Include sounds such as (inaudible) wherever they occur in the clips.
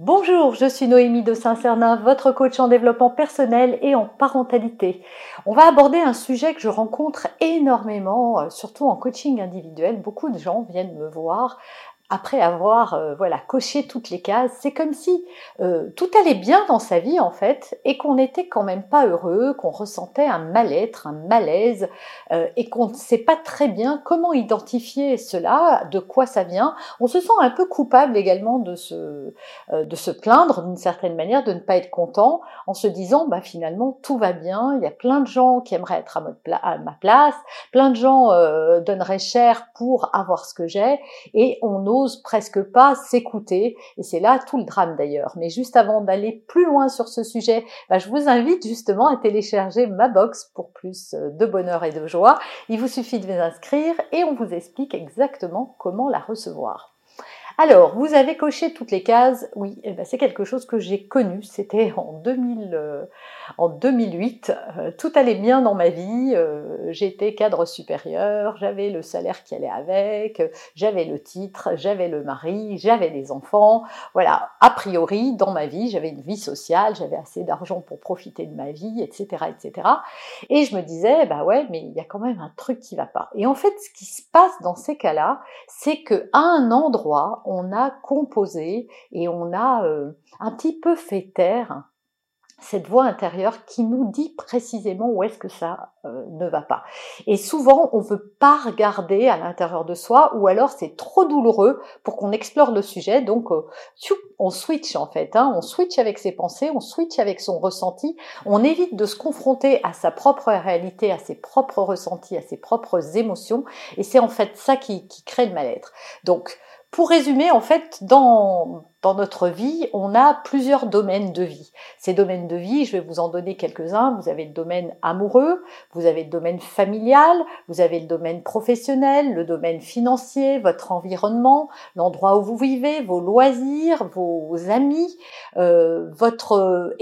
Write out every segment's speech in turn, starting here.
Bonjour, je suis Noémie de Saint-Cernin, votre coach en développement personnel et en parentalité. On va aborder un sujet que je rencontre énormément, euh, surtout en coaching individuel. Beaucoup de gens viennent me voir après avoir euh, voilà coché toutes les cases, c'est comme si euh, tout allait bien dans sa vie en fait et qu'on n'était quand même pas heureux, qu'on ressentait un mal-être, un malaise euh, et qu'on ne sait pas très bien comment identifier cela, de quoi ça vient. On se sent un peu coupable également de se de se plaindre d'une certaine manière, de ne pas être content, en se disant bah finalement tout va bien, il y a plein de gens qui aimeraient être à, ma place, plein de gens donneraient cher pour avoir ce que j'ai et on presque pas s'écouter. Et c'est là tout le drame d'ailleurs. Mais juste avant d'aller plus loin sur ce sujet, bah, je vous invite justement à télécharger ma box pour plus euh, de bonheur et de joie. Il vous suffit de vous inscrire et on vous explique exactement comment la recevoir. Alors, vous avez coché toutes les cases. Oui, eh ben, c'est quelque chose que j'ai connu. C'était en, 2000, euh, en 2008. Euh, tout allait bien dans ma vie. Euh, j'étais cadre supérieur, j'avais le salaire qui allait avec, j'avais le titre, j'avais le mari, j'avais les enfants. Voilà, a priori, dans ma vie, j'avais une vie sociale, j'avais assez d'argent pour profiter de ma vie, etc., etc. Et je me disais, bah ouais, mais il y a quand même un truc qui va pas. Et en fait, ce qui se passe dans ces cas-là, c'est que à un endroit, on a composé et on a euh, un petit peu fait taire cette voix intérieure qui nous dit précisément où est-ce que ça euh, ne va pas. Et souvent, on veut pas regarder à l'intérieur de soi, ou alors c'est trop douloureux pour qu'on explore le sujet. Donc, euh, on switch en fait. Hein, on switch avec ses pensées, on switch avec son ressenti. On évite de se confronter à sa propre réalité, à ses propres ressentis, à ses propres émotions. Et c'est en fait ça qui, qui crée le mal-être. Donc, pour résumer, en fait, dans, dans notre vie, on a plusieurs domaines de vie. Ces domaines de vie, je vais vous en donner quelques-uns. Vous avez le domaine amoureux, vous avez le domaine familial, vous avez le domaine professionnel, le domaine financier, votre environnement, l'endroit où vous vivez, vos loisirs, vos amis, euh, votre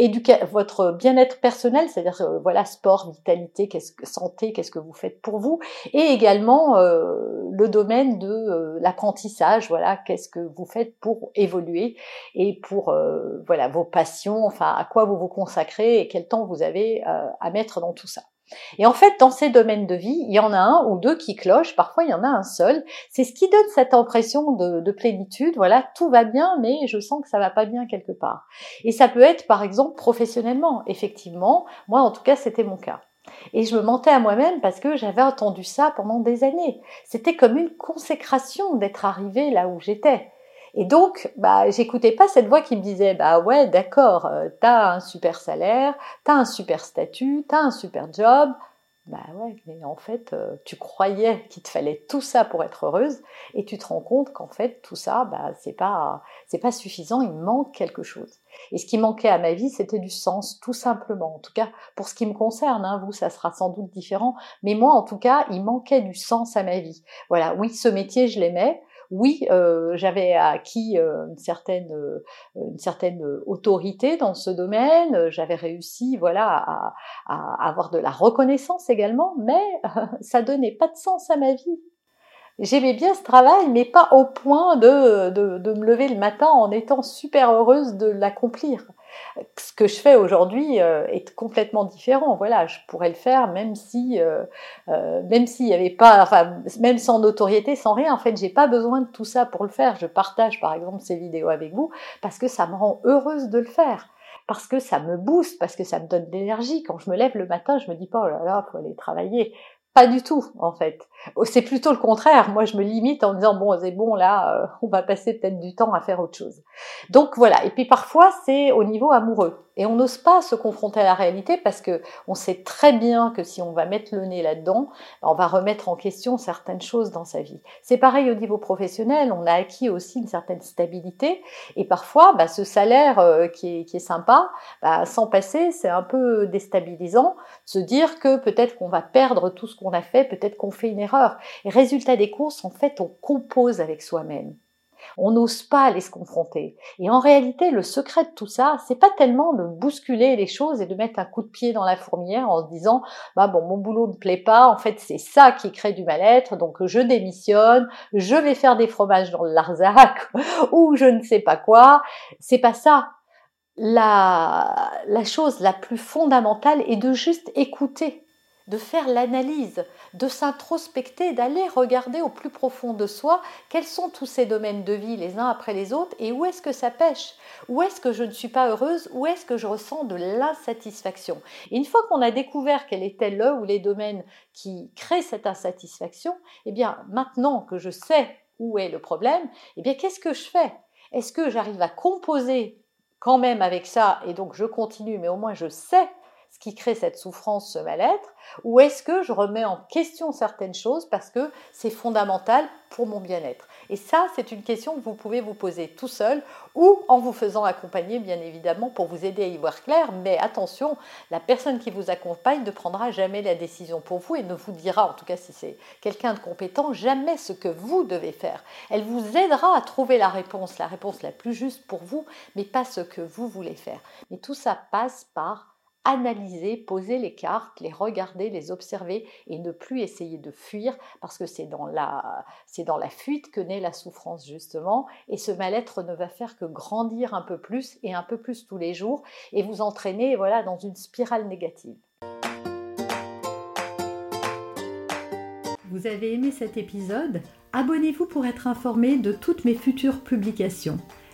votre bien-être personnel, c'est-à-dire euh, voilà sport, vitalité, qu'est-ce que santé, qu'est-ce que vous faites pour vous, et également euh, le domaine de euh, l'apprentissage, voilà qu'est-ce que vous faites pour évoluer et pour euh, voilà vos passions, enfin à quoi vous vous consacrez et quel temps vous avez euh, à mettre dans tout ça. Et en fait, dans ces domaines de vie, il y en a un ou deux qui clochent, parfois il y en a un seul. C'est ce qui donne cette impression de, de, plénitude. Voilà, tout va bien, mais je sens que ça va pas bien quelque part. Et ça peut être, par exemple, professionnellement. Effectivement, moi, en tout cas, c'était mon cas. Et je me mentais à moi-même parce que j'avais entendu ça pendant des années. C'était comme une consécration d'être arrivé là où j'étais. Et donc, bah, j'écoutais pas cette voix qui me disait, bah ouais, d'accord, euh, t'as un super salaire, t'as un super statut, t'as un super job. Bah ouais, mais en fait, euh, tu croyais qu'il te fallait tout ça pour être heureuse, et tu te rends compte qu'en fait, tout ça, bah, c'est pas, c'est pas suffisant, il manque quelque chose. Et ce qui manquait à ma vie, c'était du sens, tout simplement. En tout cas, pour ce qui me concerne, hein, vous, ça sera sans doute différent, mais moi, en tout cas, il manquait du sens à ma vie. Voilà, oui, ce métier, je l'aimais, oui, euh, j'avais acquis euh, une certaine euh, autorité dans ce domaine, j'avais réussi voilà à, avoir de la reconnaissance également, mais (laughs) ça donnait pas de sens à ma vie. J'aimais bien ce travail, mais pas au point de, de, me lever le matin en étant super heureuse de l'accomplir ce que je fais aujourd'hui euh, est complètement différent. Voilà, je pourrais le faire même si, euh, euh, même s'il n'y avait pas, même sans notoriété, sans rien. En fait, j'ai pas besoin de tout ça pour le faire. Je partage, par exemple, ces vidéos avec vous parce que ça me rend heureuse de le faire parce que ça me booste, parce que ça me donne de l'énergie. Quand je me lève le matin, je me dis pas, oh là là, faut aller travailler. Pas du tout, en fait. Oh, c'est plutôt le contraire. Moi, je me limite en disant bon, c'est bon, là, euh, on va passer peut-être du temps à faire autre chose. Donc voilà. Et puis parfois, c'est au niveau amoureux. Et on n'ose pas se confronter à la réalité parce que on sait très bien que si on va mettre le nez là-dedans, on va remettre en question certaines choses dans sa vie. C'est pareil au niveau professionnel, on a acquis aussi une certaine stabilité et parfois bah, ce salaire euh, qui, est, sympa, bah, sans passer, c'est un peu déstabilisant. Se dire que peut-être qu'on va perdre tout ce qu'on a fait, peut-être qu'on fait une erreur. Résultat des courses, en fait, on compose avec soi-même. On n'ose pas aller se confronter. Et en réalité, le secret de tout ça, c'est pas tellement de bousculer les choses et de mettre un coup de pied dans la fourmière en se disant, bah bon, mon boulot ne plaît pas. En fait, c'est ça qui crée du mal-être. Donc, je démissionne. Je vais faire des fromages dans le Larzac (laughs) ou je ne sais pas quoi. C'est pas ça. La, la chose la plus fondamentale est de juste écouter de faire l'analyse, de s'introspecter, d'aller regarder au plus profond de soi quels sont tous ces domaines de vie les uns après les autres et où est-ce que ça pêche, où est-ce que je ne suis pas heureuse, où est-ce que je ressens de l'insatisfaction? Et une fois qu'on a découvert quel était le ou les domaines qui créent cette insatisfaction, eh bien maintenant que je sais où est le problème, eh bien qu'est-ce que je fais? Est-ce que j'arrive à composer quand même avec ça et donc je continue mais au moins je sais qui crée cette souffrance, ce mal-être, ou est-ce que je remets en question certaines choses parce que c'est fondamental pour mon bien-être? Et ça, c'est une question que vous pouvez vous poser tout seul ou en vous faisant accompagner, bien évidemment, pour vous aider à y voir clair. Mais attention, la personne qui vous accompagne ne prendra jamais la décision pour vous et ne vous dira, en tout cas si c'est quelqu'un de compétent, jamais ce que vous devez faire. Elle vous aidera à trouver la réponse, la réponse la plus juste pour vous, mais pas ce que vous voulez faire. Mais tout ça passe par analyser, poser les cartes, les regarder, les observer et ne plus essayer de fuir parce que c'est dans la, fuite que naît la souffrance justement et ce mal-être ne va faire que grandir un peu plus et un peu plus tous les jours et vous entraîner voilà dans une spirale négative. Vous avez aimé cet épisode? Abonnez-vous pour être informé de toutes mes futures publications.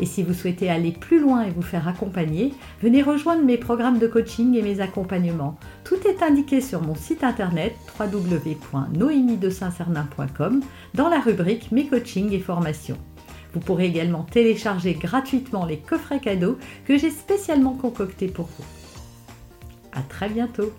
Et si vous souhaitez aller plus loin et vous faire accompagner, venez rejoindre mes programmes de coaching et mes accompagnements. Tout est indiqué sur mon site internet www.noémie-de-saint-cernin.com dans la rubrique Mes coachings et formations. Vous pourrez également télécharger gratuitement les coffrets cadeaux que j'ai spécialement concoctés pour vous. À très bientôt